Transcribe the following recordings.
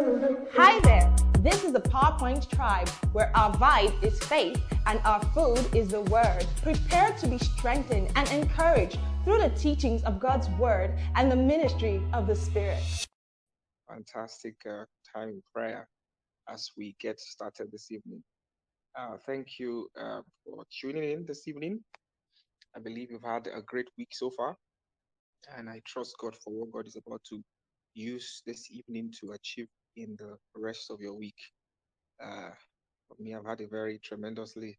Hi there. This is the PowerPoint Tribe, where our vibe is faith and our food is the Word. Prepare to be strengthened and encouraged through the teachings of God's Word and the ministry of the Spirit. Fantastic uh, time in prayer as we get started this evening. Uh, thank you uh, for tuning in this evening. I believe you've had a great week so far, and I trust God for what God is about to use this evening to achieve in the rest of your week. Uh, for me, I've had a very tremendously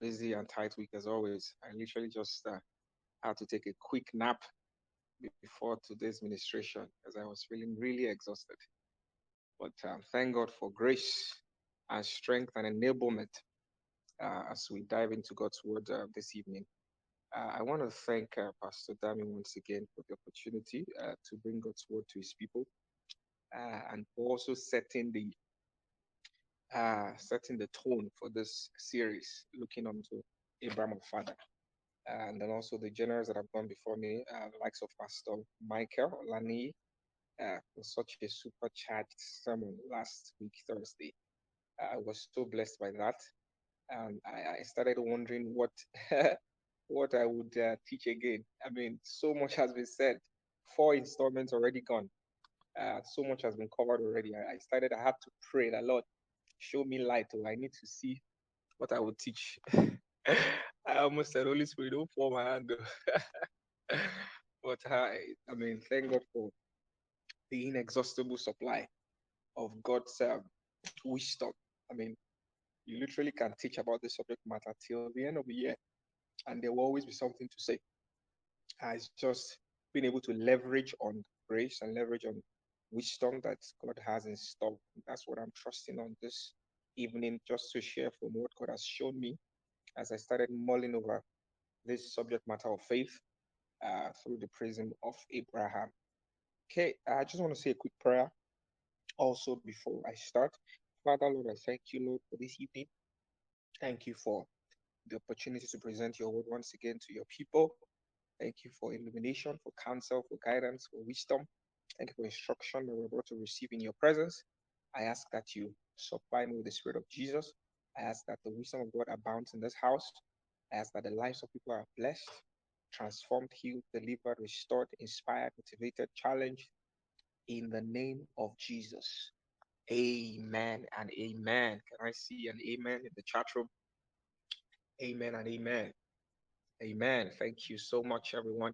busy and tight week as always. I literally just uh, had to take a quick nap before today's ministration as I was feeling really exhausted. But um, thank God for grace and strength and enablement uh, as we dive into God's word uh, this evening. Uh, I want to thank uh, Pastor Dami once again for the opportunity uh, to bring God's word to his people and also setting the uh, setting the tone for this series, looking onto Abraham our father. And then also the generals that have gone before me, uh, likes of Pastor Michael Lani, uh, for such a supercharged sermon last week, Thursday. I was so blessed by that. And I, I started wondering what what I would uh, teach again. I mean, so much has been said. Four installments already gone. Uh, so much has been covered already. I, I started. I had to pray that Lord, show me light. Or I need to see what I would teach. I almost said, Holy Spirit, don't fall my hand. but I, I mean, thank God for the inexhaustible supply of God's um, wisdom. I mean, you literally can teach about the subject matter till the end of the year, and there will always be something to say. It's just being able to leverage on grace and leverage on wisdom that God has in store. That's what I'm trusting on this evening, just to share from what God has shown me as I started mulling over this subject matter of faith uh, through the prism of Abraham. Okay, I just want to say a quick prayer also before I start. Father, Lord, I thank you, Lord, for this evening. Thank you for the opportunity to present your word once again to your people. Thank you for illumination, for counsel, for guidance, for wisdom. Thank you for instruction that we're about to receive in your presence. I ask that you supply me with the Spirit of Jesus. I ask that the wisdom of God abounds in this house. I ask that the lives of people are blessed, transformed, healed, delivered, restored, inspired, motivated, challenged in the name of Jesus. Amen and amen. Can I see an amen in the chat room? Amen and amen. Amen. Thank you so much, everyone.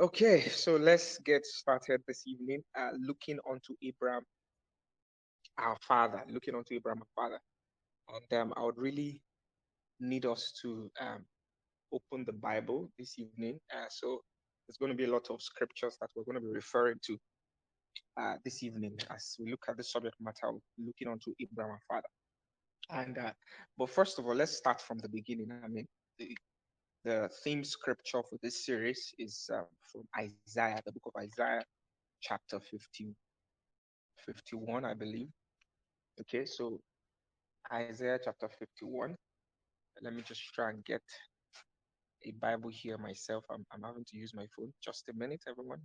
Okay, so let's get started this evening uh, looking onto Abraham, our father, looking onto Abraham, our father. And um, I would really need us to um, open the Bible this evening. Uh, so there's going to be a lot of scriptures that we're going to be referring to uh, this evening as we look at the subject matter of looking onto Abraham, our father. And uh, but first of all, let's start from the beginning. I mean, the, the theme scripture for this series is uh, from Isaiah, the book of Isaiah, chapter 50, 51, I believe. Okay, so Isaiah chapter 51. Let me just try and get a Bible here myself. I'm, I'm having to use my phone. Just a minute, everyone,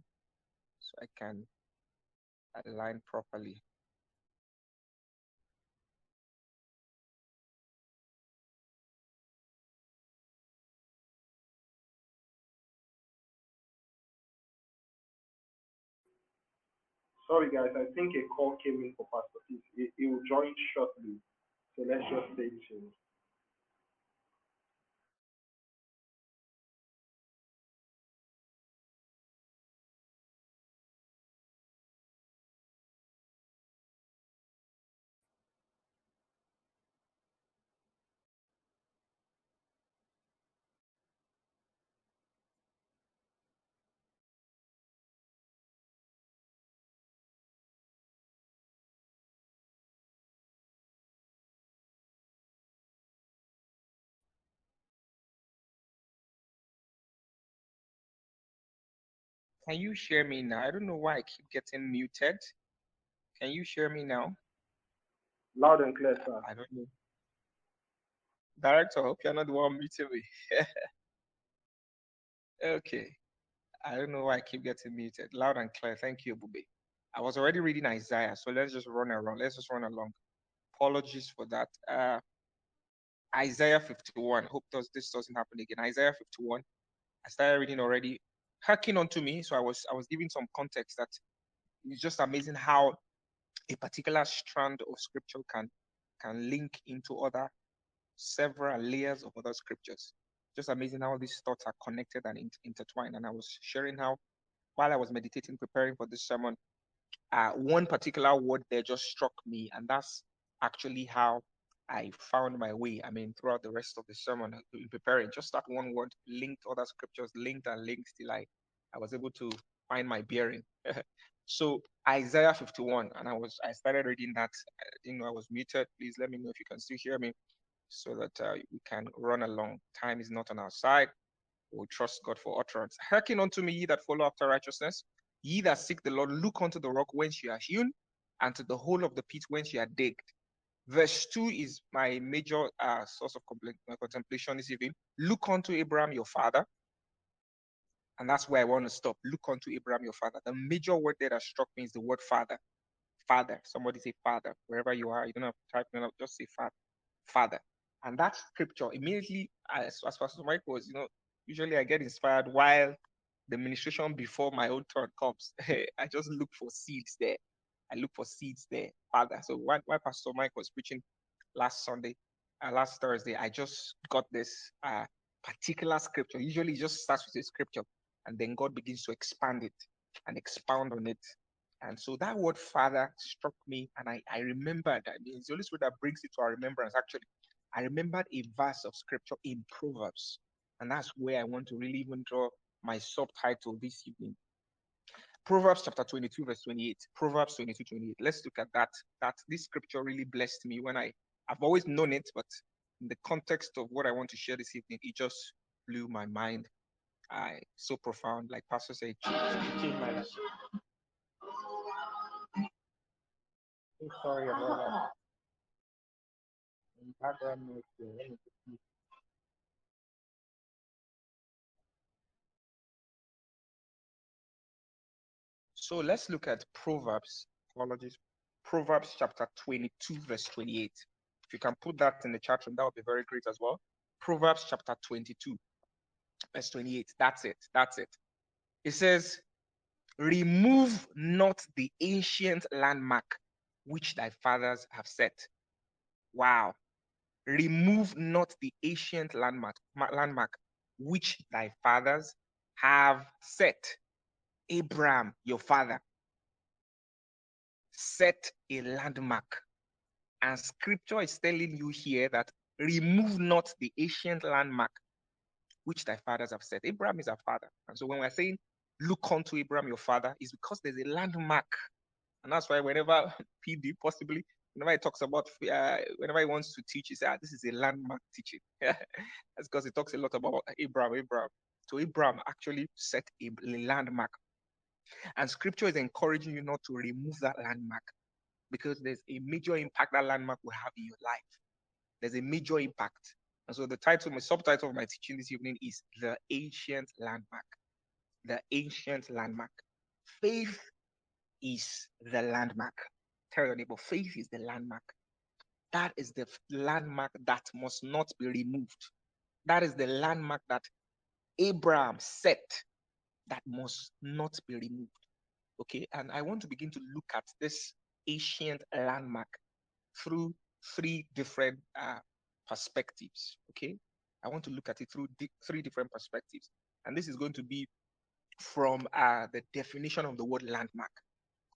so I can align properly. Sorry, guys. I think a call came in for Pastor he will join shortly. So let's just stay tuned. Can you share me now? I don't know why I keep getting muted. Can you share me now? Loud and clear, sir. I don't know. Director, I hope you're not the one muting me. okay. I don't know why I keep getting muted. Loud and clear. Thank you, Bube. I was already reading Isaiah, so let's just run around. Let's just run along. Apologies for that. Uh, Isaiah 51. Hope does this doesn't happen again. Isaiah 51. I started reading already. Hacking onto me, so I was I was giving some context that it's just amazing how a particular strand of scripture can can link into other several layers of other scriptures. Just amazing how these thoughts are connected and in, intertwined. And I was sharing how, while I was meditating, preparing for this sermon, uh, one particular word there just struck me, and that's actually how I found my way. I mean, throughout the rest of the sermon, uh, in preparing, just that one word linked other scriptures, linked and linked till I, I was able to find my bearing. so Isaiah 51, and I was I started reading that. I didn't know I was muted. Please let me know if you can still hear me, so that uh, we can run along. Time is not on our side. We'll trust God for utterance. Hearken unto me, ye that follow after righteousness, Ye that seek the Lord, look unto the rock whence you are hewn, and to the hole of the pit whence you are digged. Verse 2 is my major uh, source of contemplation this evening. Look unto Abraham your father. And that's where I want to stop. Look unto Abraham your father. The major word there that struck me is the word father. Father. Somebody say father. Wherever you are, you don't have to type it out, just say father. Father. And that scripture immediately, as, as Pastor Mike was, you know, usually I get inspired while the ministration before my own turn comes. I just look for seeds there. I look for seeds there, Father. So while, while Pastor Mike was preaching last Sunday, uh, last Thursday, I just got this uh, particular scripture. Usually, it just starts with a scripture, and then God begins to expand it and expound on it. And so that word Father struck me, and I, I remembered. I mean, it's the Holy Spirit that brings it to our remembrance. Actually, I remembered a verse of scripture in Proverbs, and that's where I want to really even draw my subtitle this evening. Proverbs chapter 22, verse 28. Proverbs 22, 28. Let's look at that. That this scripture really blessed me when I, I've always known it, but in the context of what I want to share this evening, it just blew my mind. I so profound, like Pastor said, changed my life. Sorry about that. So let's look at Proverbs. Apologies. Proverbs chapter 22, verse 28. If you can put that in the chat room, that would be very great as well. Proverbs chapter 22, verse 28. That's it. That's it. It says, Remove not the ancient landmark which thy fathers have set. Wow. Remove not the ancient landmark, landmark which thy fathers have set. Abraham, your father, set a landmark. And scripture is telling you here that remove not the ancient landmark which thy fathers have set. Abraham is our father. And so when we're saying look unto Abraham, your father, is because there's a landmark. And that's why whenever PD possibly, whenever he talks about, uh, whenever he wants to teach, he says, ah, this is a landmark teaching. That's because he talks a lot about Abraham, Abraham. So Abraham actually set a landmark. And scripture is encouraging you not to remove that landmark because there's a major impact that landmark will have in your life. There's a major impact. And so the title, my subtitle of my teaching this evening is The Ancient Landmark. The Ancient Landmark. Faith is the landmark. Tell your neighbor, faith is the landmark. That is the landmark that must not be removed. That is the landmark that Abraham set that must not be removed. Okay, and I want to begin to look at this ancient landmark through three different uh, perspectives. Okay, I want to look at it through di- three different perspectives, and this is going to be from uh, the definition of the word landmark.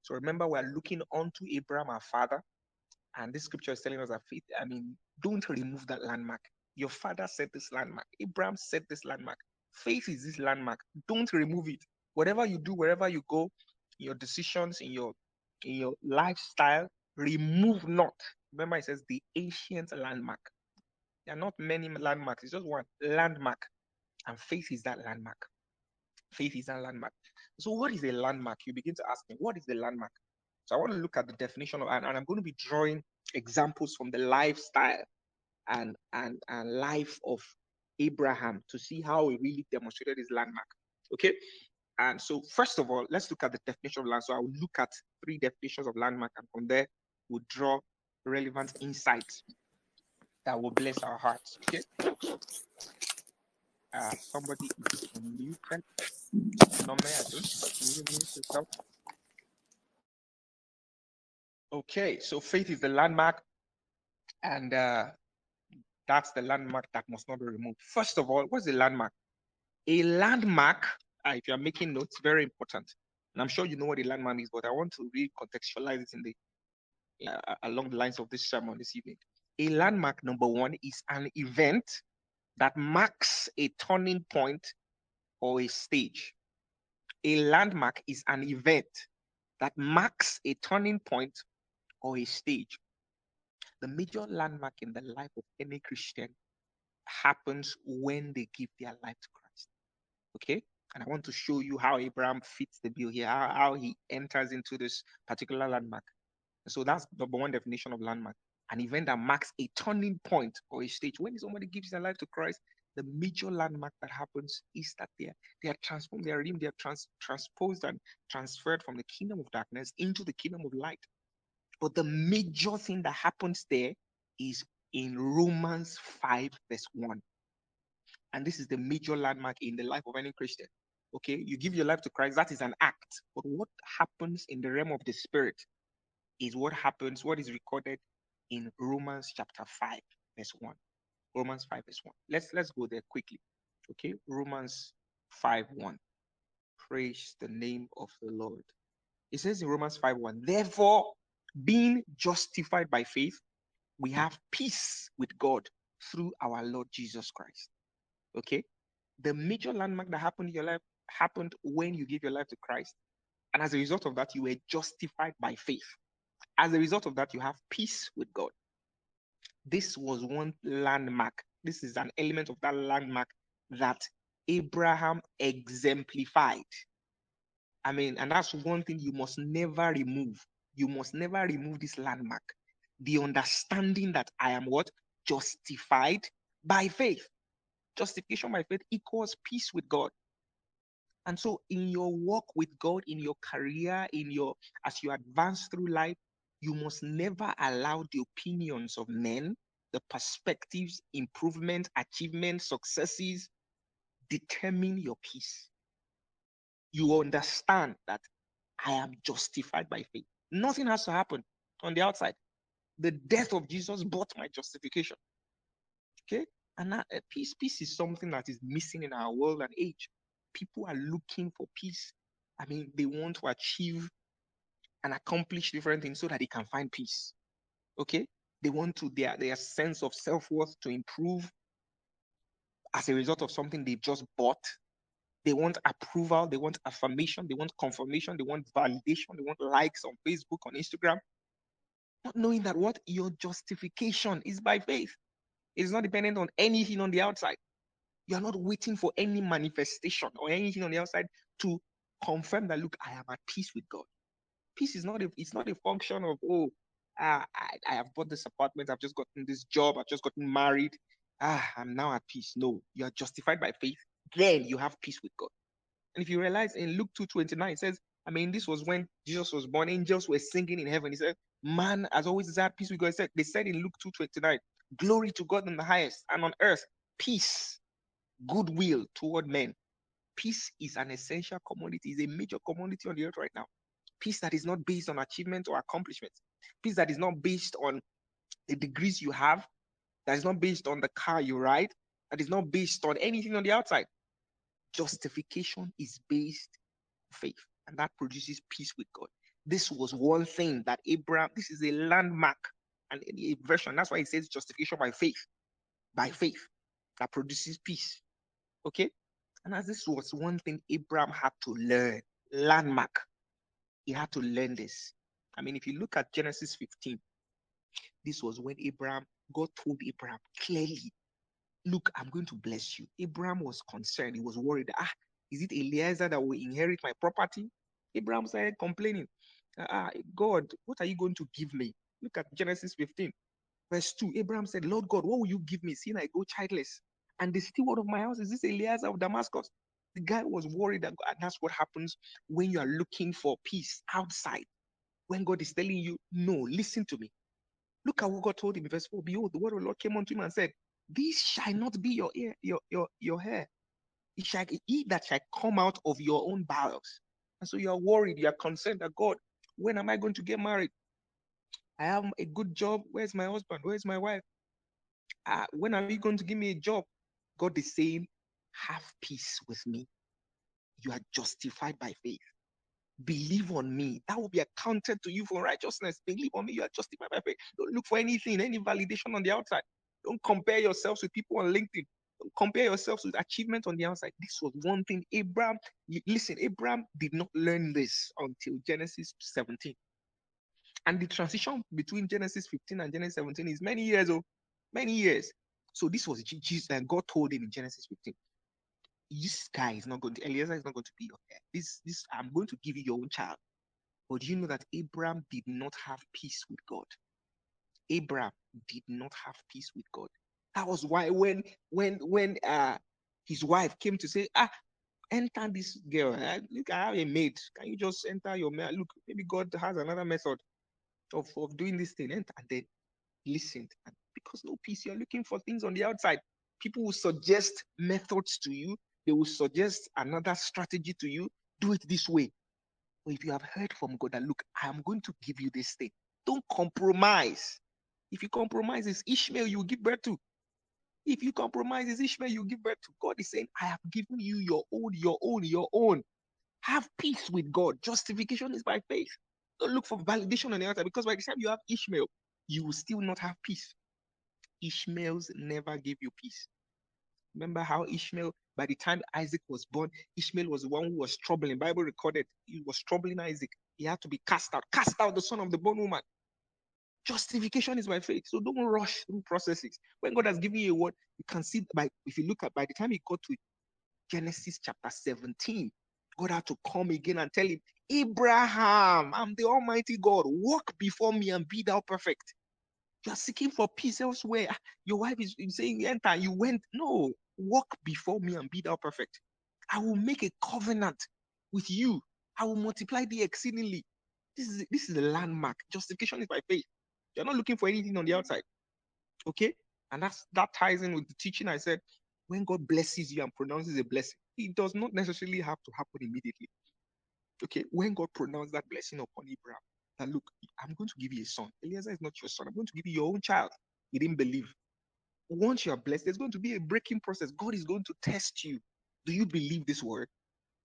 So remember, we're looking onto Abraham, our father, and this scripture is telling us that faith. I mean, don't remove that landmark. Your father set this landmark. Abraham set this landmark. Faith is this landmark. Don't remove it. Whatever you do, wherever you go, your decisions, in your in your lifestyle, remove not. Remember, it says the ancient landmark. There are not many landmarks, it's just one landmark. And faith is that landmark. Faith is that landmark. So, what is a landmark? You begin to ask me, what is the landmark? So, I want to look at the definition of, and, and I'm going to be drawing examples from the lifestyle and and and life of Abraham to see how he really demonstrated his landmark. Okay. And so, first of all, let's look at the definition of land. So I will look at three definitions of landmark, and from there, we'll draw relevant insights that will bless our hearts. Okay. Uh, somebody is I think. Okay, so faith is the landmark, and uh, that's the landmark that must not be removed. First of all, what's a landmark? A landmark, uh, if you're making notes, very important. And I'm sure you know what a landmark is, but I want to recontextualize it in the uh, along the lines of this sermon this evening. A landmark, number one, is an event that marks a turning point or a stage. A landmark is an event that marks a turning point or a stage. The major landmark in the life of any Christian happens when they give their life to Christ. Okay? And I want to show you how Abraham fits the bill here, how, how he enters into this particular landmark. So that's number one definition of landmark an event that marks a turning point or a stage. When somebody gives their life to Christ, the major landmark that happens is that they are, they are transformed, they are redeemed, they are trans, transposed and transferred from the kingdom of darkness into the kingdom of light. But the major thing that happens there is in Romans 5, verse 1. And this is the major landmark in the life of any Christian. Okay, you give your life to Christ, that is an act. But what happens in the realm of the spirit is what happens, what is recorded in Romans chapter 5, verse 1. Romans 5, verse 1. Let's let's go there quickly. Okay, Romans 5 1. Praise the name of the Lord. It says in Romans 5 1, therefore, being justified by faith, we have peace with God through our Lord Jesus Christ. Okay? The major landmark that happened in your life happened when you gave your life to Christ. And as a result of that, you were justified by faith. As a result of that, you have peace with God. This was one landmark. This is an element of that landmark that Abraham exemplified. I mean, and that's one thing you must never remove you must never remove this landmark. The understanding that I am what? Justified by faith. Justification by faith equals peace with God. And so in your walk with God, in your career, in your as you advance through life, you must never allow the opinions of men, the perspectives, improvement, achievement, successes determine your peace. You understand that I am justified by faith. Nothing has to happen on the outside. The death of Jesus brought my justification. Okay? And that, uh, peace, peace is something that is missing in our world and age. People are looking for peace. I mean, they want to achieve and accomplish different things so that they can find peace. Okay? They want to their their sense of self-worth to improve as a result of something they've just bought they want approval, they want affirmation, they want confirmation, they want validation, they want likes on Facebook, on Instagram. Not knowing that what your justification is by faith. It's not dependent on anything on the outside. You're not waiting for any manifestation or anything on the outside to confirm that look, I am at peace with God. Peace is not a it's not a function of oh uh, I, I have bought this apartment, I've just gotten this job, I've just gotten married. Ah, I'm now at peace. No, you are justified by faith then you have peace with God. And if you realize in Luke 2:29, it says, I mean, this was when Jesus was born, angels were singing in heaven. He said, Man has always desired peace with God. He said, they said in Luke 2:29, glory to God in the highest, and on earth, peace, goodwill toward men. Peace is an essential commodity, is a major commodity on the earth right now. Peace that is not based on achievement or accomplishment. Peace that is not based on the degrees you have, that is not based on the car you ride, that is not based on anything on the outside justification is based on faith, and that produces peace with God. This was one thing that Abraham, this is a landmark and a version. That's why it says justification by faith, by faith that produces peace. Okay? And as this was one thing Abraham had to learn, landmark, he had to learn this. I mean, if you look at Genesis 15, this was when Abraham, God told Abraham clearly Look, I'm going to bless you. Abraham was concerned. He was worried. Ah, is it Eliezer that will inherit my property? Abraham started complaining. Ah, God, what are you going to give me? Look at Genesis 15, verse 2. Abraham said, Lord God, what will you give me, seeing I go childless? And the steward of my house is this Eliezer of Damascus. The guy was worried that and that's what happens when you are looking for peace outside. When God is telling you, no, listen to me. Look at what God told him in verse 4. Behold, the word of the Lord came unto him and said, This shall not be your ear, your, your, your hair. It shall eat that shall come out of your own bowels. And so you are worried, you are concerned that God, when am I going to get married? I have a good job. Where's my husband? Where's my wife? Uh, when are you going to give me a job? God is saying, Have peace with me. You are justified by faith. Believe on me. That will be accounted to you for righteousness. Believe on me. You are justified by faith. Don't look for anything, any validation on the outside. Don't compare yourselves with people on LinkedIn. Don't compare yourselves with achievements on the outside. This was one thing Abraham, listen, Abraham did not learn this until Genesis 17. And the transition between Genesis 15 and Genesis 17 is many years old, many years. So this was Jesus, and God told him in Genesis 15, this guy is not going to, Eliezer is not going to be your heir. This, this, I'm going to give you your own child. But you know that Abraham did not have peace with God? Abraham did not have peace with God. That was why when when when uh his wife came to say, ah, enter this girl. Uh, look, I have a maid. Can you just enter your maid? Look, maybe God has another method of, of doing this thing. And then listened. And because no peace, you're looking for things on the outside. People will suggest methods to you, they will suggest another strategy to you. Do it this way. But if you have heard from God that, look, I am going to give you this thing, don't compromise. If you compromise, it's Ishmael you give birth to. If you compromise, it's Ishmael you give birth to. God is saying, I have given you your own, your own, your own. Have peace with God. Justification is by faith. Don't look for validation on the outside because by the time you have Ishmael, you will still not have peace. Ishmael's never gave you peace. Remember how Ishmael, by the time Isaac was born, Ishmael was the one who was troubling. Bible recorded he was troubling Isaac. He had to be cast out. Cast out the son of the born woman. Justification is by faith. So don't rush through processes. When God has given you a word, you can see by if you look at by the time he got to Genesis chapter 17, God had to come again and tell him, Abraham, I'm the Almighty God. Walk before me and be thou perfect. You are seeking for peace elsewhere. Ah, your wife is saying, Enter. You went. No, walk before me and be thou perfect. I will make a covenant with you. I will multiply thee exceedingly. This is this is a landmark. Justification is by faith. You're not looking for anything on the outside. Okay? And that's that ties in with the teaching I said. When God blesses you and pronounces a blessing, it does not necessarily have to happen immediately. Okay, when God pronounced that blessing upon Abraham, that look, I'm going to give you a son. Eliezer is not your son. I'm going to give you your own child. He didn't believe. Once you are blessed, there's going to be a breaking process. God is going to test you. Do you believe this word?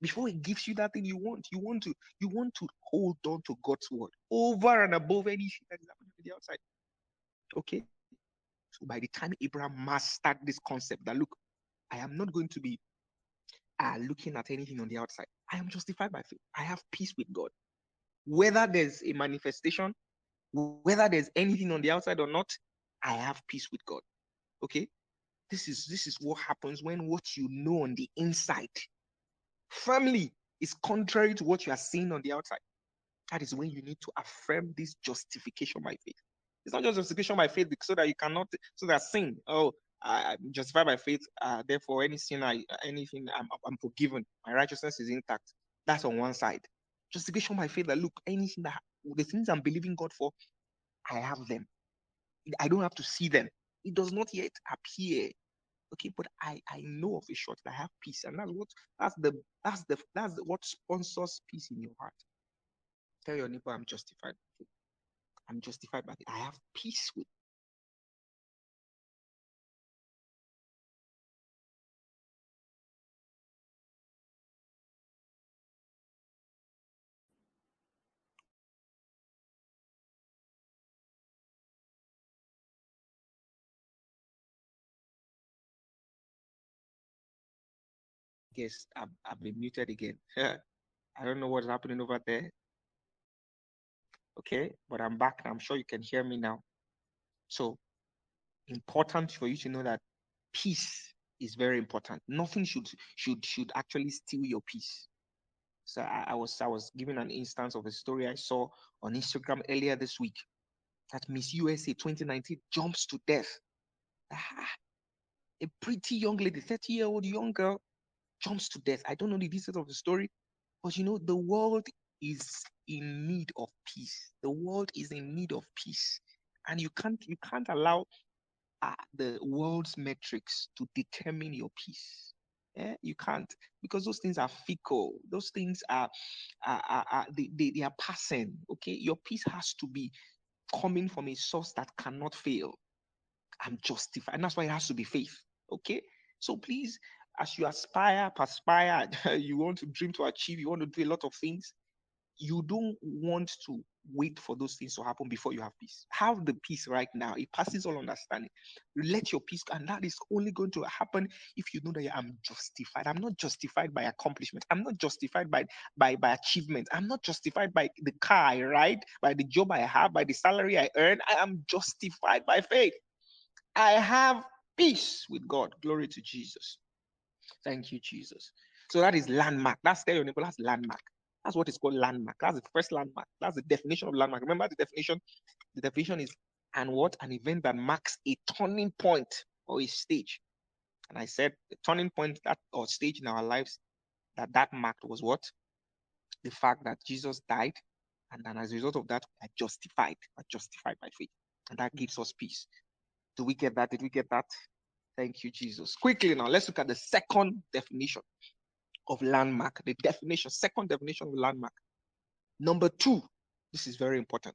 Before he gives you that thing you want, you want to you want to hold on to God's word over and above anything that is happening the outside. Okay. So by the time Abraham mastered this concept that look, I am not going to be uh, looking at anything on the outside. I am justified by faith. I have peace with God. Whether there's a manifestation, whether there's anything on the outside or not, I have peace with God. Okay? This is this is what happens when what you know on the inside firmly is contrary to what you are seeing on the outside. That is when you need to affirm this justification by faith. It's not just justification by faith so that you cannot, so that sin, oh, I, am justified by faith. Uh, therefore, any sin, I, anything, I'm, I'm forgiven. My righteousness is intact. That's on one side. Justification by faith. That look, anything that the things I'm believing God for, I have them. I don't have to see them. It does not yet appear. Okay, but I I know of a short that I have peace, and that's what that's the that's the that's what sponsors peace in your heart. Tell your neighbor, I'm justified. I'm justified by it. I have peace with guess I've, I've been muted again. I don't know what's happening over there. Okay, but I'm back. I'm sure you can hear me now. So, important for you to know that peace is very important. Nothing should should should actually steal your peace. So I, I was I was giving an instance of a story I saw on Instagram earlier this week that Miss USA 2019 jumps to death. Ah, a pretty young lady, 30 year old young girl, jumps to death. I don't know the details of the story, but you know, the world is in need of peace. The world is in need of peace. And you can't you can't allow uh, the world's metrics to determine your peace. Yeah, you can't because those things are fickle. Those things are, are, are, are they, they, they are passing. Okay, your peace has to be coming from a source that cannot fail. I'm justified, and that's why it has to be faith. Okay, so please, as you aspire, perspire, you want to dream to achieve, you want to do a lot of things you don't want to wait for those things to happen before you have peace. Have the peace right now. It passes all understanding. Let your peace, and that is only going to happen if you know that I'm justified. I'm not justified by accomplishment. I'm not justified by by by achievement. I'm not justified by the car I ride, by the job I have, by the salary I earn. I am justified by faith. I have peace with God. Glory to Jesus. Thank you, Jesus. So that is landmark. That's tell your neighbor, that's landmark. That's what is called landmark. That's the first landmark. That's the definition of landmark. Remember the definition? The definition is and what? An event that marks a turning point or a stage. And I said the turning point that or stage in our lives that that marked was what? The fact that Jesus died, and then as a result of that, we are justified, we are justified by faith, and that gives us peace. Do we get that? Did we get that? Thank you, Jesus. Quickly now, let's look at the second definition of landmark, the definition, second definition of landmark. Number two, this is very important.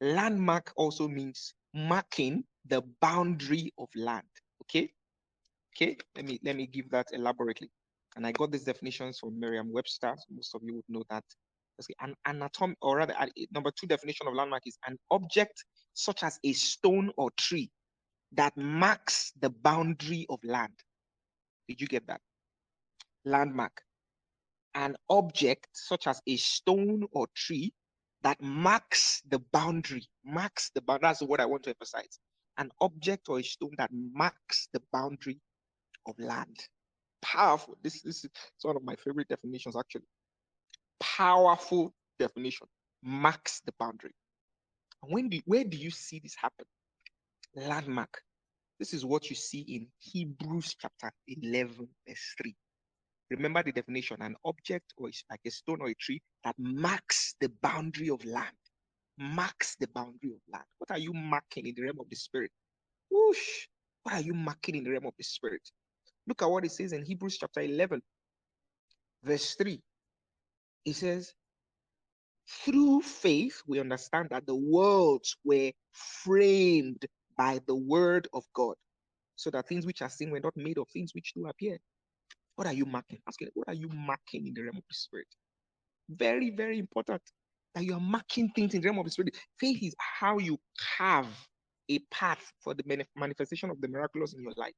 Landmark also means marking the boundary of land. Okay. Okay. Let me let me give that elaborately. And I got these definitions from Merriam-Webster. Most of you would know that. An anatomy, or rather, number two definition of landmark is an object such as a stone or tree that marks the boundary of land. Did you get that? Landmark, an object such as a stone or tree that marks the boundary, marks the boundary. That's what I want to emphasize. An object or a stone that marks the boundary of land. Powerful. This, this is one of my favorite definitions, actually. Powerful definition. Marks the boundary. And when do, where do you see this happen? Landmark. This is what you see in Hebrews chapter 11, verse 3. Remember the definition an object or like a stone or a tree that marks the boundary of land. Marks the boundary of land. What are you marking in the realm of the spirit? Whoosh. What are you marking in the realm of the spirit? Look at what it says in Hebrews chapter 11, verse 3. It says, Through faith, we understand that the worlds were framed by the word of God, so that things which are seen were not made of things which do appear. What are you marking? Asking, what are you marking in the realm of the spirit? Very, very important that you are marking things in the realm of the spirit. Faith is how you carve a path for the manifestation of the miraculous in your life.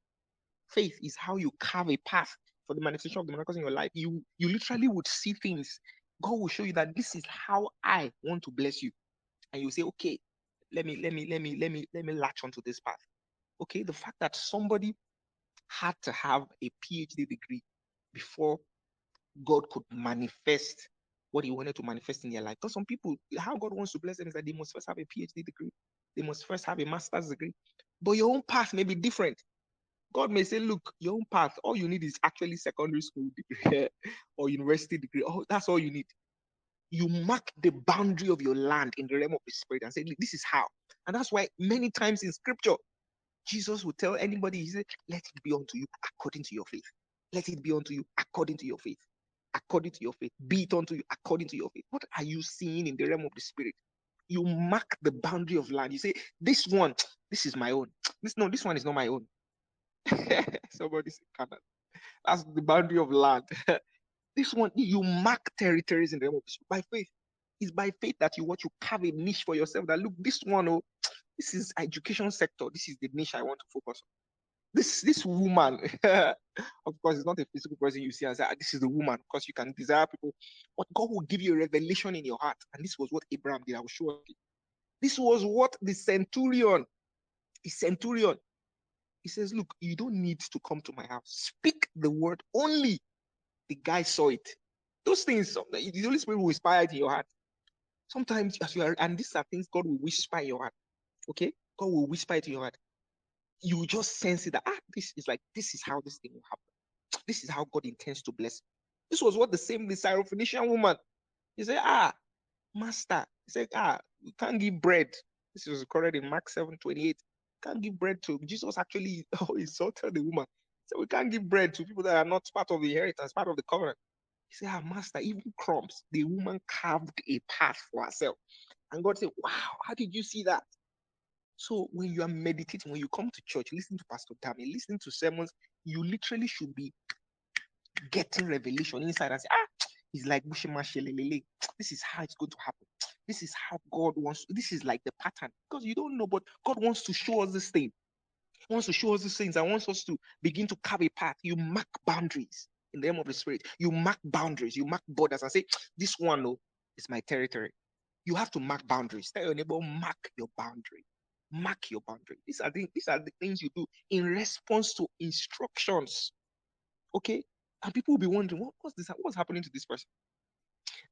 Faith is how you carve a path for the manifestation of the miracles in your life. You you literally would see things. God will show you that this is how I want to bless you. And you say, okay, let me, let me, let me, let me, let me latch onto this path. Okay, the fact that somebody had to have a PhD degree before God could manifest what he wanted to manifest in their life. Because some people, how God wants to bless them is that they must first have a PhD degree, they must first have a master's degree. But your own path may be different. God may say, look, your own path, all you need is actually secondary school degree or university degree. Oh, that's all you need. You mark the boundary of your land in the realm of the spirit and say, this is how. And that's why many times in scripture, Jesus will tell anybody, he said, let it be unto you according to your faith. Let it be unto you according to your faith. According to your faith. Be it unto you according to your faith. What are you seeing in the realm of the spirit? You mark the boundary of land. You say, This one, this is my own. This no, this one is not my own. Somebody say Canada. That's the boundary of land. this one, you mark territories in the realm of the spirit by faith. It's by faith that you want to carve a niche for yourself. That look, this one, oh, this is education sector. This is the niche I want to focus on this this woman, of course, it's not a physical person you see and say, ah, this is the woman, because you can desire people, but God will give you a revelation in your heart. And this was what Abraham did. I will show you. This was what the centurion, the centurion, he says, Look, you don't need to come to my house. Speak the word only. The guy saw it. Those things, the Holy Spirit will inspire it in your heart. Sometimes, as you are, and these are things God will whisper in your heart. Okay? God will whisper it in your heart you just sense it that ah, this is like this is how this thing will happen. this is how God intends to bless. This was what the same the Syrophoenician woman. He said, Ah, master. He said, Ah, we can't give bread. This was recorded in Mark 7 28. Can't give bread to Jesus actually oh, insulted the woman. So we can't give bread to people that are not part of the inheritance, part of the covenant. He said, Ah, master, even crumbs. The woman carved a path for herself. And God said, Wow, how did you see that? So when you are meditating, when you come to church, listening to Pastor Tammy, listening to sermons, you literally should be getting revelation inside and say, ah, it's like this is how it's going to happen. This is how God wants. This is like the pattern because you don't know, but God wants to show us this thing. He wants to show us these things and wants us to begin to carve a path. You mark boundaries in the name of the Spirit. You mark boundaries. You mark borders and say, this one, no, is my territory. You have to mark boundaries. Tell your neighbor, mark your boundary. Mark your boundary. These are the, these are the things you do in response to instructions. Okay? And people will be wondering, what was this? What's happening to this person?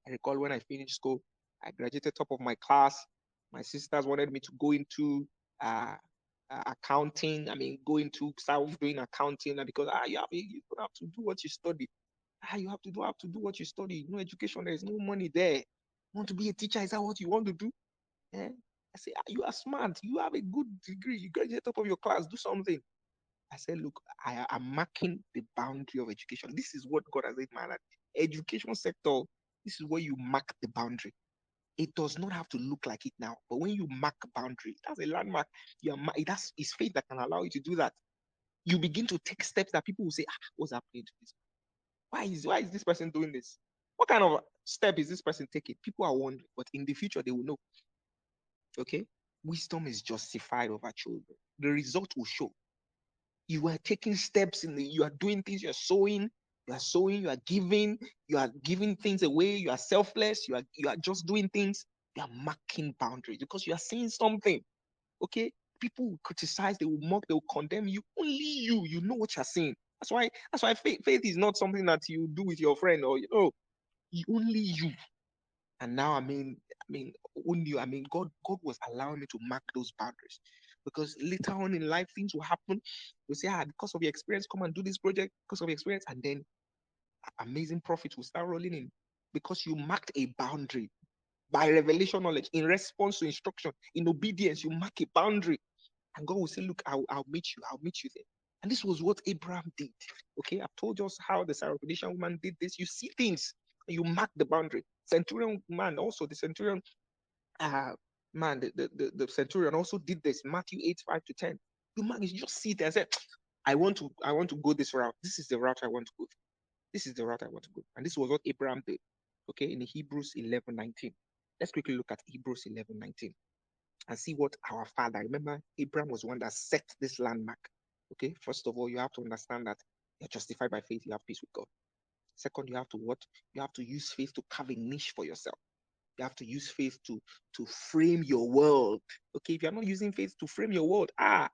I recall when I finished school, I graduated top of my class. My sisters wanted me to go into uh, uh, accounting. I mean, go into start doing accounting because ah, you have you don't have to do what you study. Ah, you have to do have to do what you study. No education, there is no money there. Want to be a teacher? Is that what you want to do? Yeah. I say, ah, you are smart. You have a good degree. You graduate top of your class. Do something. I said, look, I am marking the boundary of education. This is what God has said, man. Education sector, this is where you mark the boundary. It does not have to look like it now, but when you mark boundary, that's a landmark. You are, that's it's faith that can allow you to do that. You begin to take steps that people will say, ah, what's happening to this? Why is why is this person doing this? What kind of step is this person taking? People are wondering, but in the future they will know. Okay, wisdom is justified over children. The result will show. You are taking steps in the you are doing things you're sowing you are sowing you are giving you are giving things away you are selfless you are you are just doing things. You are marking boundaries because you are saying something okay? People will criticize they will mock they will condemn you. Only you you know what you're saying. That's why that's why faith, faith is not something that you do with your friend or you know only you and now i mean i mean only i mean god god was allowing me to mark those boundaries because later on in life things will happen. You say, ah, because of your experience, come and do this project because of your experience, and then amazing profits will start rolling in because you marked a boundary by revelation knowledge in response to instruction, in obedience. You mark a boundary, and God will say, Look, I'll, I'll meet you, I'll meet you there. And this was what Abraham did. Okay, I've told you how the Syrophoenician woman did this. You see things, you mark the boundary. Centurion man, also the centurion uh, man, the, the, the, centurion also did this, Matthew 8, 5 to 10. The man is just sit and say, I want to, I want to go this route. This is the route I want to go. This is the route I want to go. And this was what Abraham did. Okay, in Hebrews 11, 19. Let's quickly look at Hebrews 11, 19 and see what our father, remember, Abraham was one that set this landmark. Okay, first of all, you have to understand that you're justified by faith, you have peace with God. Second, you have to what? You have to use faith to carve a niche for yourself. You have to use faith to to frame your world. Okay, if you're not using faith to frame your world, ah,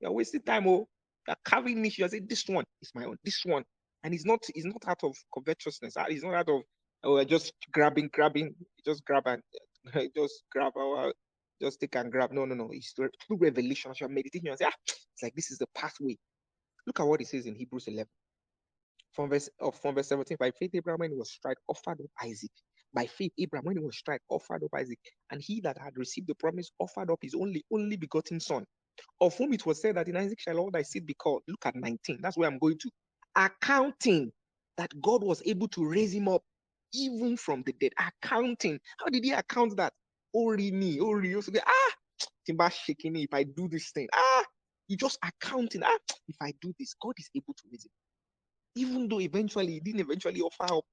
you're wasting time. Oh, you're carving niche. You say this one is my own. This one, and it's not it's not out of covetousness. Ah, it's not out of oh just grabbing, grabbing, just grab and just grab our just take and grab. No, no, no. It's through revelation. As you're say, ah, it's like this is the pathway. Look at what it says in Hebrews 11. From verse, oh, from verse 17, by faith Abraham was struck, offered up Isaac. By faith, Abraham, when he was struck, offered up Isaac, and he that had received the promise offered up his only only begotten son, of whom it was said that in Isaac shall all thy seed be called. Look at 19. That's where I'm going to. Accounting that God was able to raise him up even from the dead. Accounting. How did he account that? Me, only you. Ah, Timba shaking me if I do this thing. Ah, you just accounting. Ah, if I do this, God is able to raise him. Even though eventually he didn't eventually offer up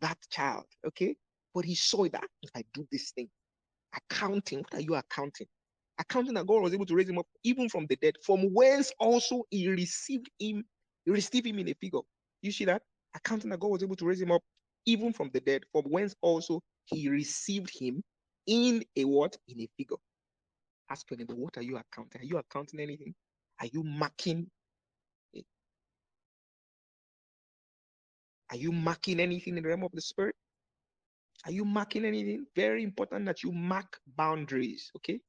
that child. Okay. But he saw that if I do this thing, accounting, what are you accounting? Accounting that God was able to raise him up even from the dead, from whence also he received him, he received him in a figure. You see that? Accounting that God was able to raise him up even from the dead, from whence also he received him in a what? In a figure. Ask your neighbor, what are you accounting? Are you accounting anything? Are you marking? Are you marking anything in the realm of the spirit? Are you marking anything? Very important that you mark boundaries. Okay.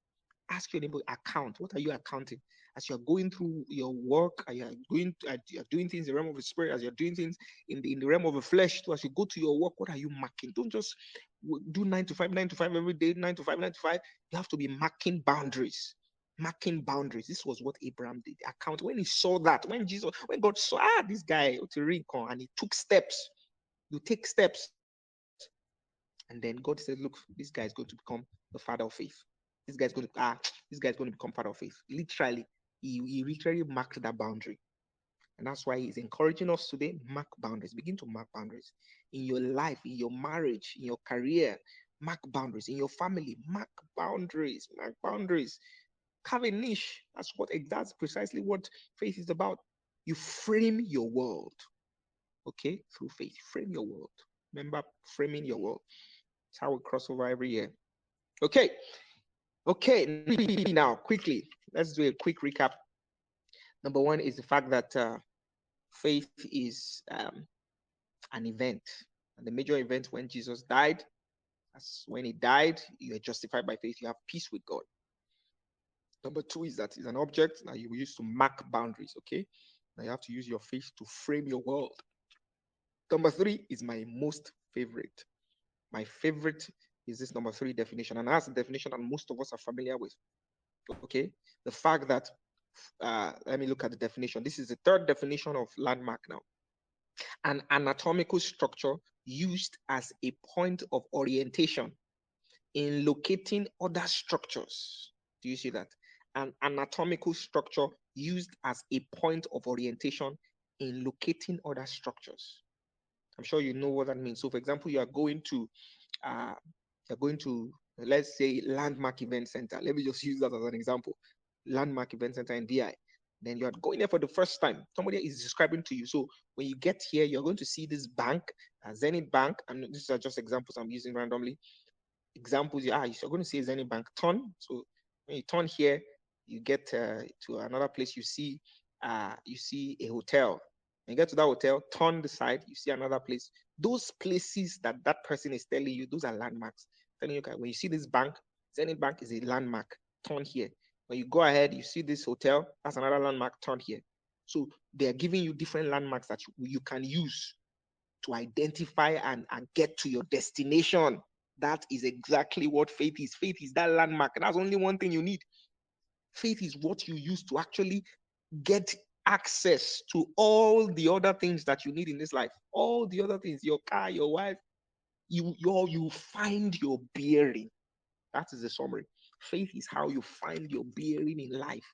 Ask your neighbor, account. What are you accounting? as you're going through your work, are you're going, to, you're doing things in the realm of the spirit, as you're doing things in the in the realm of the flesh. Too, as you go to your work, what are you marking? Don't just do nine to five, nine to five every day, nine to five, nine to five. You have to be marking boundaries marking boundaries. This was what Abraham did. Account when he saw that, when Jesus, when God saw ah, this guy and he took steps. You take steps. And then God said, Look, this guy is going to become the father of faith. This guy's going to ah, this guy's going to become father of faith. Literally, he, he literally marked that boundary. And that's why he's encouraging us today. Mark boundaries. Begin to mark boundaries in your life, in your marriage, in your career. Mark boundaries in your family. Mark boundaries. Mark boundaries. Have a niche. That's what that's precisely what faith is about. You frame your world. Okay, through faith. Frame your world. Remember framing your world. It's how we cross over every year. Okay. Okay, now quickly, let's do a quick recap. Number one is the fact that uh, faith is um, an event, and the major event when Jesus died. That's when he died, you are justified by faith. You have peace with God. Number two is that it's an object that you use to mark boundaries. Okay, now you have to use your face to frame your world. Number three is my most favorite. My favorite is this number three definition, and that's the definition that most of us are familiar with. Okay, the fact that uh, let me look at the definition. This is the third definition of landmark now. An anatomical structure used as a point of orientation in locating other structures. Do you see that? An anatomical structure used as a point of orientation in locating other structures. I'm sure you know what that means. So, for example, you are going to, uh, you're going to, let's say, Landmark Event Center. Let me just use that as an example. Landmark Event Center in VI. Then you are going there for the first time. Somebody is describing to you. So when you get here, you're going to see this bank, uh, Zenith Bank. And these are just examples I'm using randomly. Examples, ah, you're going to see Zenith Bank turn. So when you turn here, you get uh, to another place. You see, uh, you see a hotel You get to that hotel, turn the side, you see another place. Those places that that person is telling you, those are landmarks. Telling you, okay, when you see this bank, Zenith Bank is a landmark, turn here. When you go ahead, you see this hotel, that's another landmark, turn here. So they're giving you different landmarks that you, you can use to identify and, and get to your destination. That is exactly what faith is. Faith is that landmark. That's only one thing you need. Faith is what you use to actually get access to all the other things that you need in this life, all the other things, your car, your wife, you you you find your bearing. That is the summary. Faith is how you find your bearing in life.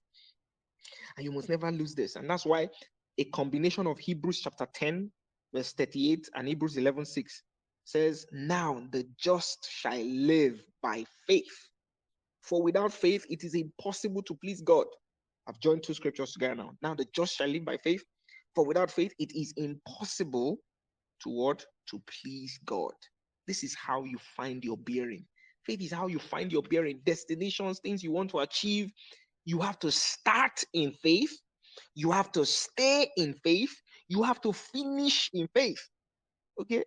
And you must never lose this. And that's why a combination of Hebrews chapter 10, verse 38, and Hebrews 11, 6 says, Now the just shall live by faith. For without faith, it is impossible to please God. I've joined two scriptures together now. Now the just shall live by faith, for without faith it is impossible to what? To please God. This is how you find your bearing. Faith is how you find your bearing. Destinations, things you want to achieve. You have to start in faith. You have to stay in faith. You have to finish in faith. Okay?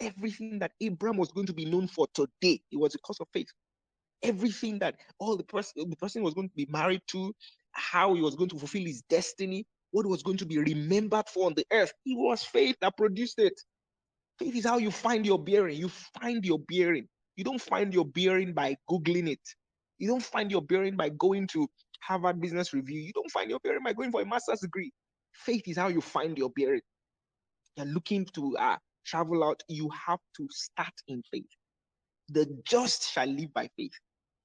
Everything that Abraham was going to be known for today, it was because of faith everything that all the person the person was going to be married to how he was going to fulfill his destiny, what was going to be remembered for on the earth. It was faith that produced it. Faith is how you find your bearing. You find your bearing. You don't find your bearing by Googling it. You don't find your bearing by going to Harvard Business Review. You don't find your bearing by going for a master's degree. Faith is how you find your bearing. You're looking to uh, travel out. You have to start in faith. The just shall live by faith.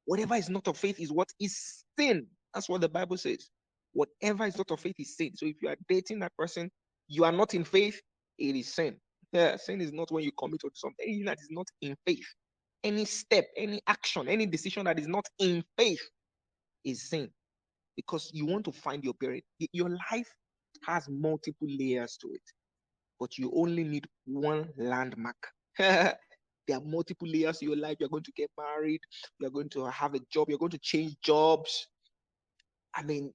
Whatever is not of faith is what is sin. That's what the Bible says. Whatever is not of faith is sin. So if you are dating that person, you are not in faith, it is sin. Yeah, sin is not when you commit to something that is not in faith. Any step, any action, any decision that is not in faith is sin. Because you want to find your bearing. Your life has multiple layers to it, but you only need one landmark. there are multiple layers to your life. You're going to get married, you're going to have a job, you're going to change jobs, I mean,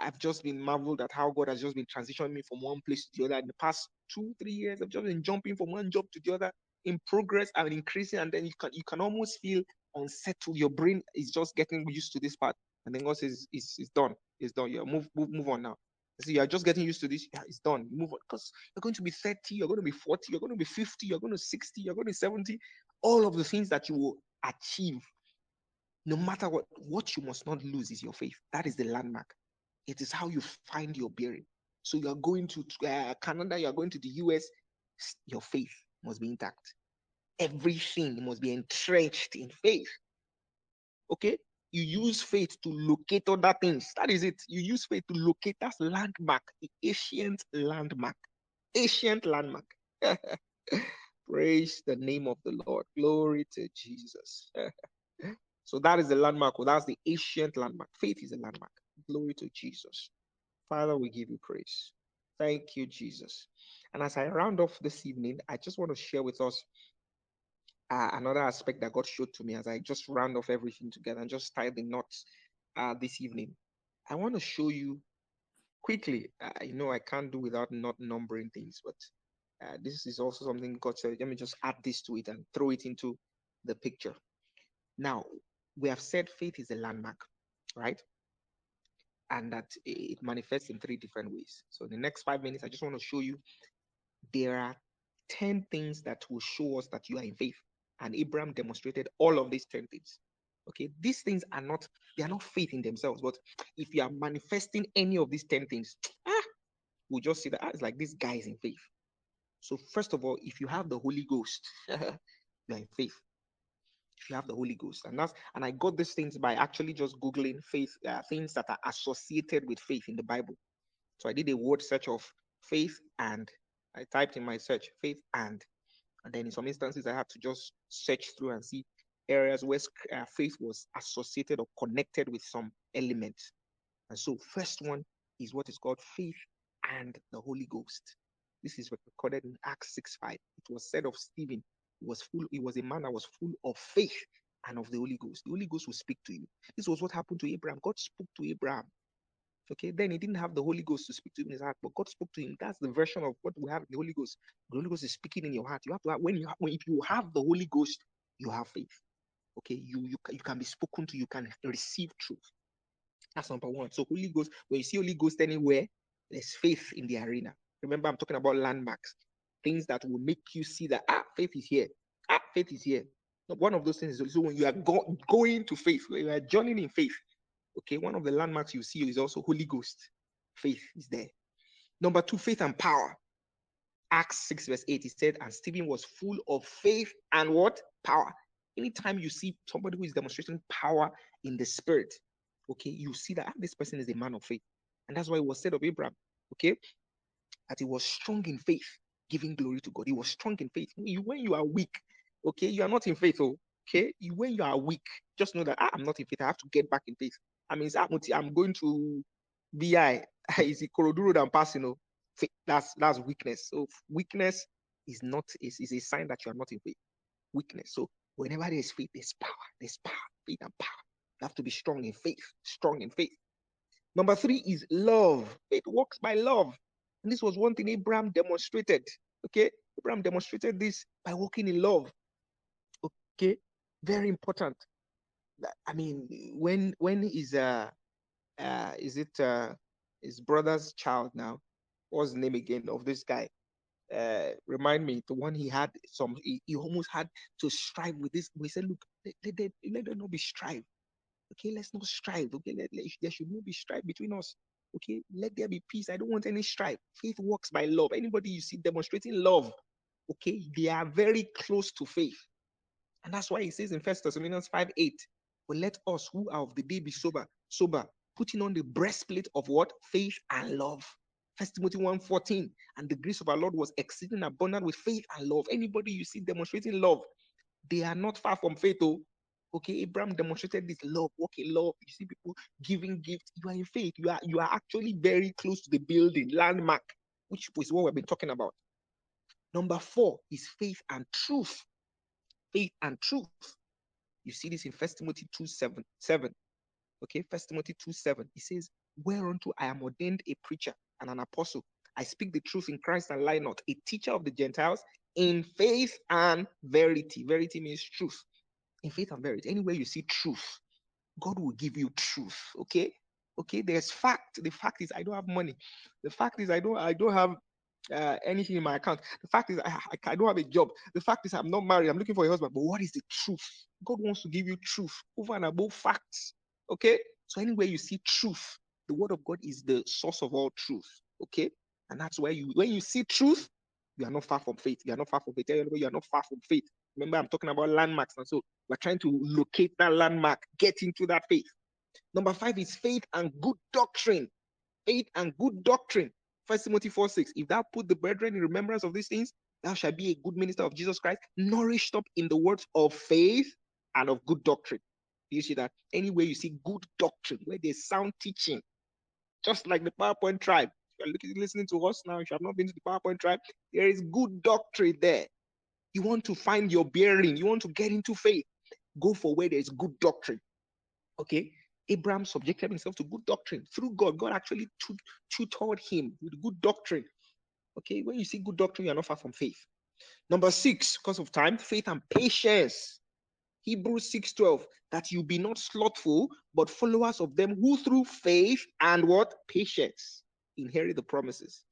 I've just been marveled at how God has just been transitioning me from one place to the other. In the past two, three years, I've just been jumping from one job to the other in progress and increasing, and then you can you can almost feel unsettled. Your brain is just getting used to this part. And then God says, it's, it's done. It's done. Yeah, move, move, move on now. See, you're just getting used to this. Yeah, it's done. Move on. Because you're going to be 30, you're going to be 40, you're going to be 50, you're going to 60, you're going to be 70. All of the things that you will achieve, no matter what, what you must not lose is your faith. That is the landmark. It is how you find your bearing. So you are going to uh, Canada, you are going to the US, your faith must be intact. Everything must be entrenched in faith. Okay? You use faith to locate other things. That is it. You use faith to locate that landmark, the ancient landmark. Ancient landmark. Praise the name of the Lord. Glory to Jesus. so that is the landmark. Well, that's the ancient landmark. Faith is a landmark. Glory to Jesus. Father, we give you praise. Thank you, Jesus. And as I round off this evening, I just want to share with us uh, another aspect that God showed to me as I just round off everything together and just tie the knots uh, this evening. I want to show you quickly. Uh, you know, I can't do without not numbering things, but uh, this is also something God said. Let me just add this to it and throw it into the picture. Now, we have said faith is a landmark, right? And that it manifests in three different ways. So, in the next five minutes, I just want to show you there are 10 things that will show us that you are in faith. And Abraham demonstrated all of these 10 things. Okay, these things are not, they are not faith in themselves, but if you are manifesting any of these 10 things, ah, we'll just see that ah, it's like this guy is in faith. So, first of all, if you have the Holy Ghost, you are in faith. If you have the Holy Ghost, and that's and I got these things by actually just googling faith, uh, things that are associated with faith in the Bible. So I did a word search of faith and I typed in my search faith and, and then in some instances I had to just search through and see areas where uh, faith was associated or connected with some elements. And so, first one is what is called faith and the Holy Ghost. This is recorded in Acts 6 5. It was said of Stephen, he was full, he was a man that was full of faith and of the Holy Ghost. The Holy Ghost will speak to you. This was what happened to Abraham. God spoke to Abraham Okay, then he didn't have the Holy Ghost to speak to him in his heart, but God spoke to him. That's the version of what we have in the Holy Ghost. The Holy Ghost is speaking in your heart. You have to have, when you have, when if you have the Holy Ghost, you have faith. Okay, you you you can be spoken to. You can receive truth. That's number one. So Holy Ghost, when you see Holy Ghost anywhere, there's faith in the arena. Remember, I'm talking about landmarks, things that will make you see that ah, faith is here. Ah, faith is here. One of those things is also when you are go- going to faith, when you are joining in faith, Okay, one of the landmarks you see is also Holy Ghost. Faith is there. Number two, faith and power. Acts 6, verse 8, he said, and Stephen was full of faith and what? Power. Anytime you see somebody who is demonstrating power in the spirit, okay, you see that this person is a man of faith. And that's why it was said of Abraham, okay, that he was strong in faith, giving glory to God. He was strong in faith. When you, are weak, okay, you are not in faith, oh, okay, when you are weak, just know that ah, I'm not in faith. I have to get back in faith. I mean, I'm going to VI. Is it Koroduro than passing? Oh. You know, that's that's weakness. So weakness is not is, is a sign that you are not in faith. Weakness. So whenever there is faith, there's power. There's power. Faith and power. You have to be strong in faith. Strong in faith. Number three is love. Faith works by love. And this was one thing Abraham demonstrated. Okay. Abraham demonstrated this by walking in love. Okay. Very important. I mean, when when is uh, uh is it uh his brother's child now? What's the name again of this guy? Uh, remind me the one he had some he, he almost had to strive with this. We said, look, let, let, let, there not be strive. Okay, let's not strive. Okay, let, let, there should not be strife between us. Okay, let there be peace. I don't want any strife. Faith works by love. Anybody you see demonstrating love, okay, they are very close to faith. And that's why he says in First Thessalonians 5 8, but let us who are of the day be sober, sober, putting on the breastplate of what? Faith and love. First Timothy 1:14. And the grace of our Lord was exceeding abundant with faith and love. Anybody you see demonstrating love, they are not far from faith. Oh, okay. Abraham demonstrated this love, walking love. You see people giving gifts. You are in faith. You are you are actually very close to the building, landmark, which is what we've been talking about. Number four is faith and truth. Faith and truth. You see this in First Timothy 2 7. 7. Okay, First Timothy 2 7. He says, Whereunto I am ordained a preacher and an apostle. I speak the truth in Christ and lie not, a teacher of the Gentiles in faith and verity. Verity means truth. In faith and verity. Anywhere you see truth, God will give you truth. Okay. Okay. There's fact. The fact is I don't have money. The fact is I don't I don't have uh, anything in my account. The fact is I, I, I don't have a job. The fact is I'm not married. I'm looking for a husband. But what is the truth? God wants to give you truth over and above facts. Okay. So anywhere you see truth, the word of God is the source of all truth. Okay. And that's where you when you see truth, you are not far from faith. You are not far from faith. You are not far from faith. Remember, I'm talking about landmarks. And so we're trying to locate that landmark, get into that faith. Number five is faith and good doctrine. Faith and good doctrine. First Timothy 4 6. If thou put the brethren in remembrance of these things, thou shalt be a good minister of Jesus Christ, nourished up in the words of faith and of good doctrine. You see that anywhere you see good doctrine, where there's sound teaching, just like the PowerPoint tribe. If you're listening to us now, if you have not been to the PowerPoint tribe, there is good doctrine there. You want to find your bearing, you want to get into faith, go for where there's good doctrine. Okay. Abraham subjected himself to good doctrine through God. God actually tutored him with good doctrine. Okay, when you see good doctrine, you're not far from faith. Number six, because of time, faith and patience. Hebrews 6:12, that you be not slothful, but followers of them who through faith and what patience inherit the promises.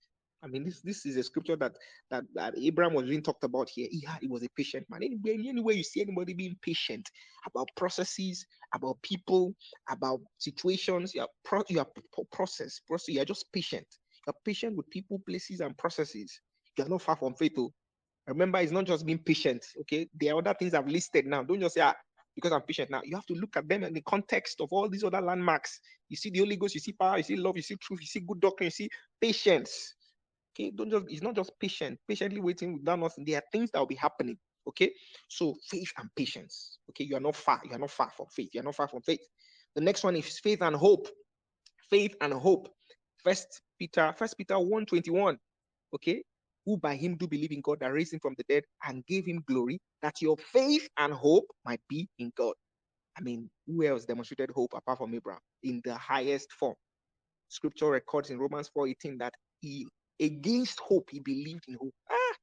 I mean, this this is a scripture that that, that Abraham was being talked about here. He, had, he was a patient man. Anyway, anywhere you see anybody being patient about processes, about people, about situations, you are pro, you are process, process. You are just patient. You're patient with people, places, and processes. You are not far from faith. Oh. Remember, it's not just being patient. Okay, there are other things I've listed now. Don't just say ah, because I'm patient now. You have to look at them in the context of all these other landmarks. You see the Holy Ghost, you see power, you see love, you see truth, you see good doctrine, you see patience. Okay, don't just it's not just patient, patiently waiting without nothing. There are things that will be happening. Okay, so faith and patience. Okay, you are not far, you are not far from faith, you are not far from faith. The next one is faith and hope. Faith and hope. First Peter, First Peter 1 21. Okay, who by him do believe in God that raised him from the dead and gave him glory, that your faith and hope might be in God. I mean, who else demonstrated hope apart from Abraham in the highest form? Scripture records in Romans 4:18 that he Against hope, he believed in hope. Ah,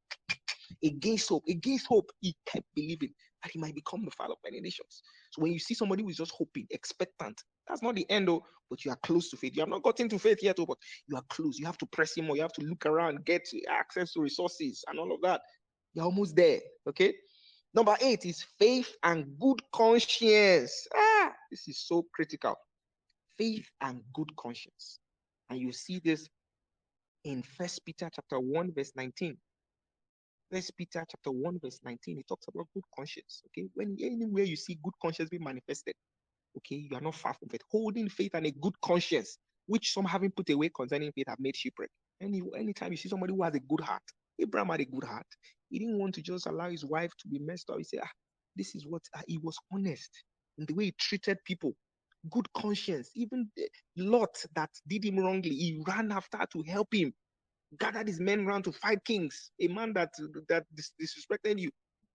against hope, against hope, he kept believing that he might become the father of many nations. So when you see somebody who is just hoping, expectant, that's not the end, though, but you are close to faith. You have not gotten to faith yet, though, but you are close. You have to press him more. You have to look around, get access to resources and all of that. You're almost there. Okay. Number eight is faith and good conscience. Ah, this is so critical. Faith and good conscience. And you see this in First Peter chapter 1, verse 19. First Peter chapter 1, verse 19, it talks about good conscience. Okay. When anywhere you see good conscience being manifested, okay, you are not far from it. Holding faith and a good conscience, which some having put away concerning faith have made shipwreck. Any anytime you see somebody who has a good heart, Abraham had a good heart. He didn't want to just allow his wife to be messed up. He said, ah, this is what uh, he was honest in the way he treated people good conscience. Even Lot that did him wrongly, he ran after to help him, gathered his men round to fight kings. A man that that dis- disrespected you,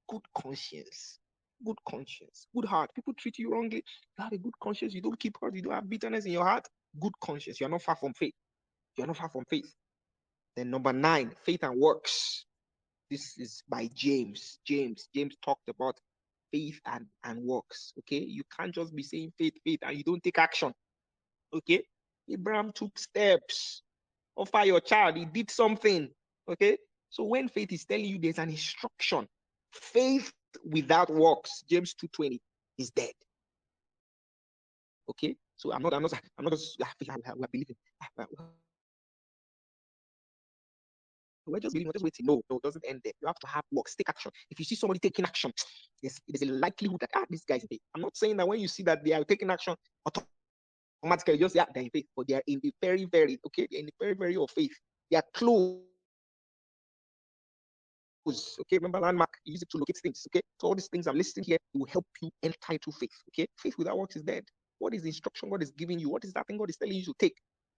good conscience, good conscience, good heart. People treat you wrongly, you have a good conscience. You don't keep hurt. You don't have bitterness in your heart. Good conscience. You are not far from faith. You are not far from faith. Then number nine, faith and works. This is by James. James. James talked about faith and, and works. Okay. You can't just be saying faith, faith, and you don't take action. Okay. Abraham took steps. Offer your child, he did something. Okay. So when faith is telling you there's an instruction, faith without works, James 2:20, is dead. Okay. So I'm not, I'm not, I'm not just we're believing. We're just we're just waiting. No, no, it doesn't end there. You have to have works, take action. If you see somebody taking action, there's, there's a likelihood that ah, this guy's in faith. I'm not saying that when you see that they are taking action, automatically just yeah, they're in faith, but they are in the very, very okay, in the very, very of faith. They are close. Okay, remember landmark, use it to locate things. Okay, so all these things I'm listing here will help you enter into faith. Okay, faith without works is dead. What is the instruction God is giving you? What is that thing God is telling you to take?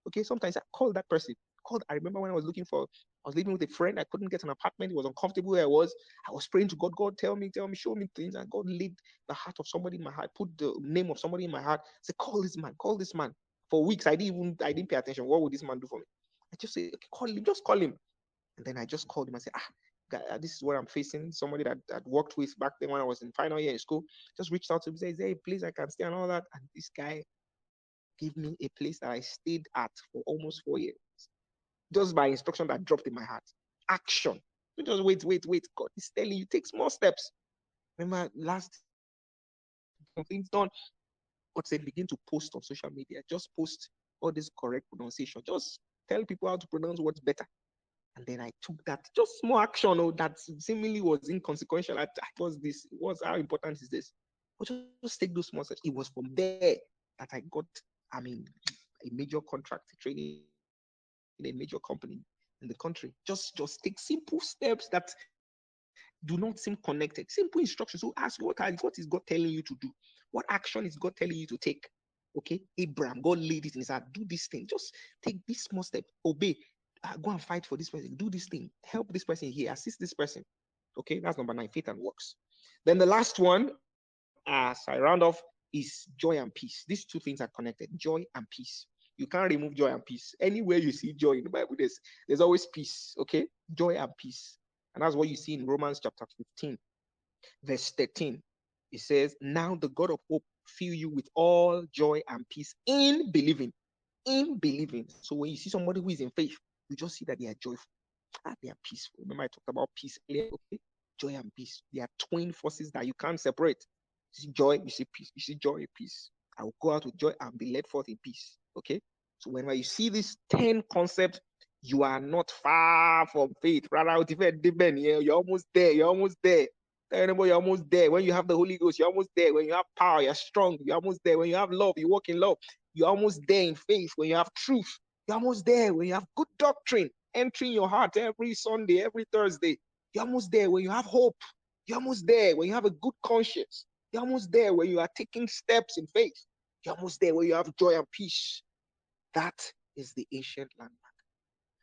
Okay, sometimes I call that person. Called. I remember when I was looking for, I was living with a friend. I couldn't get an apartment. It was uncomfortable where I was. I was praying to God. God, tell me, tell me, show me things. And God laid the heart of somebody in my heart. Put the name of somebody in my heart. Say, call this man. Call this man. For weeks, I didn't even, I didn't pay attention. What would this man do for me? I just say, okay, call him. Just call him. And then I just called him and said, ah, this is what I'm facing. Somebody that that worked with back then when I was in final year in school just reached out to me, says, Hey, please, I can stay and all that. And this guy gave me a place that I stayed at for almost four years. Just by instruction that dropped in my heart. Action. You just wait, wait, wait. God is telling you, take small steps. Remember last things done. God said, begin to post on social media. Just post all this correct pronunciation. Just tell people how to pronounce what's better. And then I took that just small action oh, that seemingly was inconsequential. I, was this, was how important is this? But just take those small steps. It was from there that I got, I mean, a major contract training in a major company in the country. Just just take simple steps that do not seem connected. Simple instructions. So ask what, what is God telling you to do? What action is God telling you to take? Okay, Abraham, God laid it in his heart. Do this thing. Just take this small step. Obey. Uh, go and fight for this person. Do this thing. Help this person here. Assist this person. Okay, that's number nine. Faith and works. Then the last one, as I round off, is joy and peace. These two things are connected. Joy and peace. You can't remove joy and peace. Anywhere you see joy in the Bible, there's, there's always peace. Okay, joy and peace. And that's what you see in Romans chapter 15, verse 13. It says, Now the God of hope fill you with all joy and peace in believing. In believing. So when you see somebody who is in faith, you just see that they are joyful. Ah, they are peaceful. Remember, I talked about peace earlier. Okay? Joy and peace. They are twin forces that you can't separate. You see joy, you see peace. You see joy peace. I will go out with joy and be led forth in peace. Okay? So whenever you see these 10 concepts, you are not far from faith. You're almost there. You're almost there. Tell anybody you're almost there. When you have the Holy Ghost, you're almost there. When you have power, you're strong. You're almost there. When you have love, you walk in love. You're almost there in faith. When you have truth, you're almost there. When you have good doctrine entering your heart every Sunday, every Thursday, you're almost there. When you have hope, you're almost there. When you have a good conscience, you're almost there. When you are taking steps in faith, you're almost there. When you have joy and peace, that is the ancient landmark.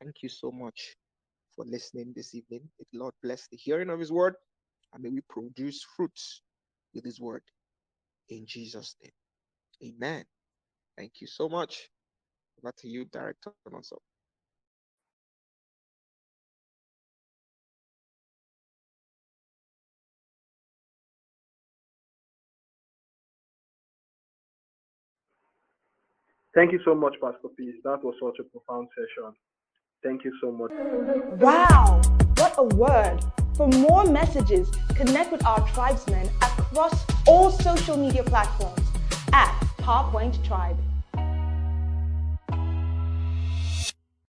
Thank you so much for listening this evening. May the Lord bless the hearing of His word and may we produce fruits with His word. In Jesus' name. Amen. Thank you so much. Over to you, Director Alonso. Thank you so much, Pastor Peace. That was such a profound session. Thank you so much. Wow, what a word. For more messages, connect with our tribesmen across all social media platforms at PowerPoint Tribe.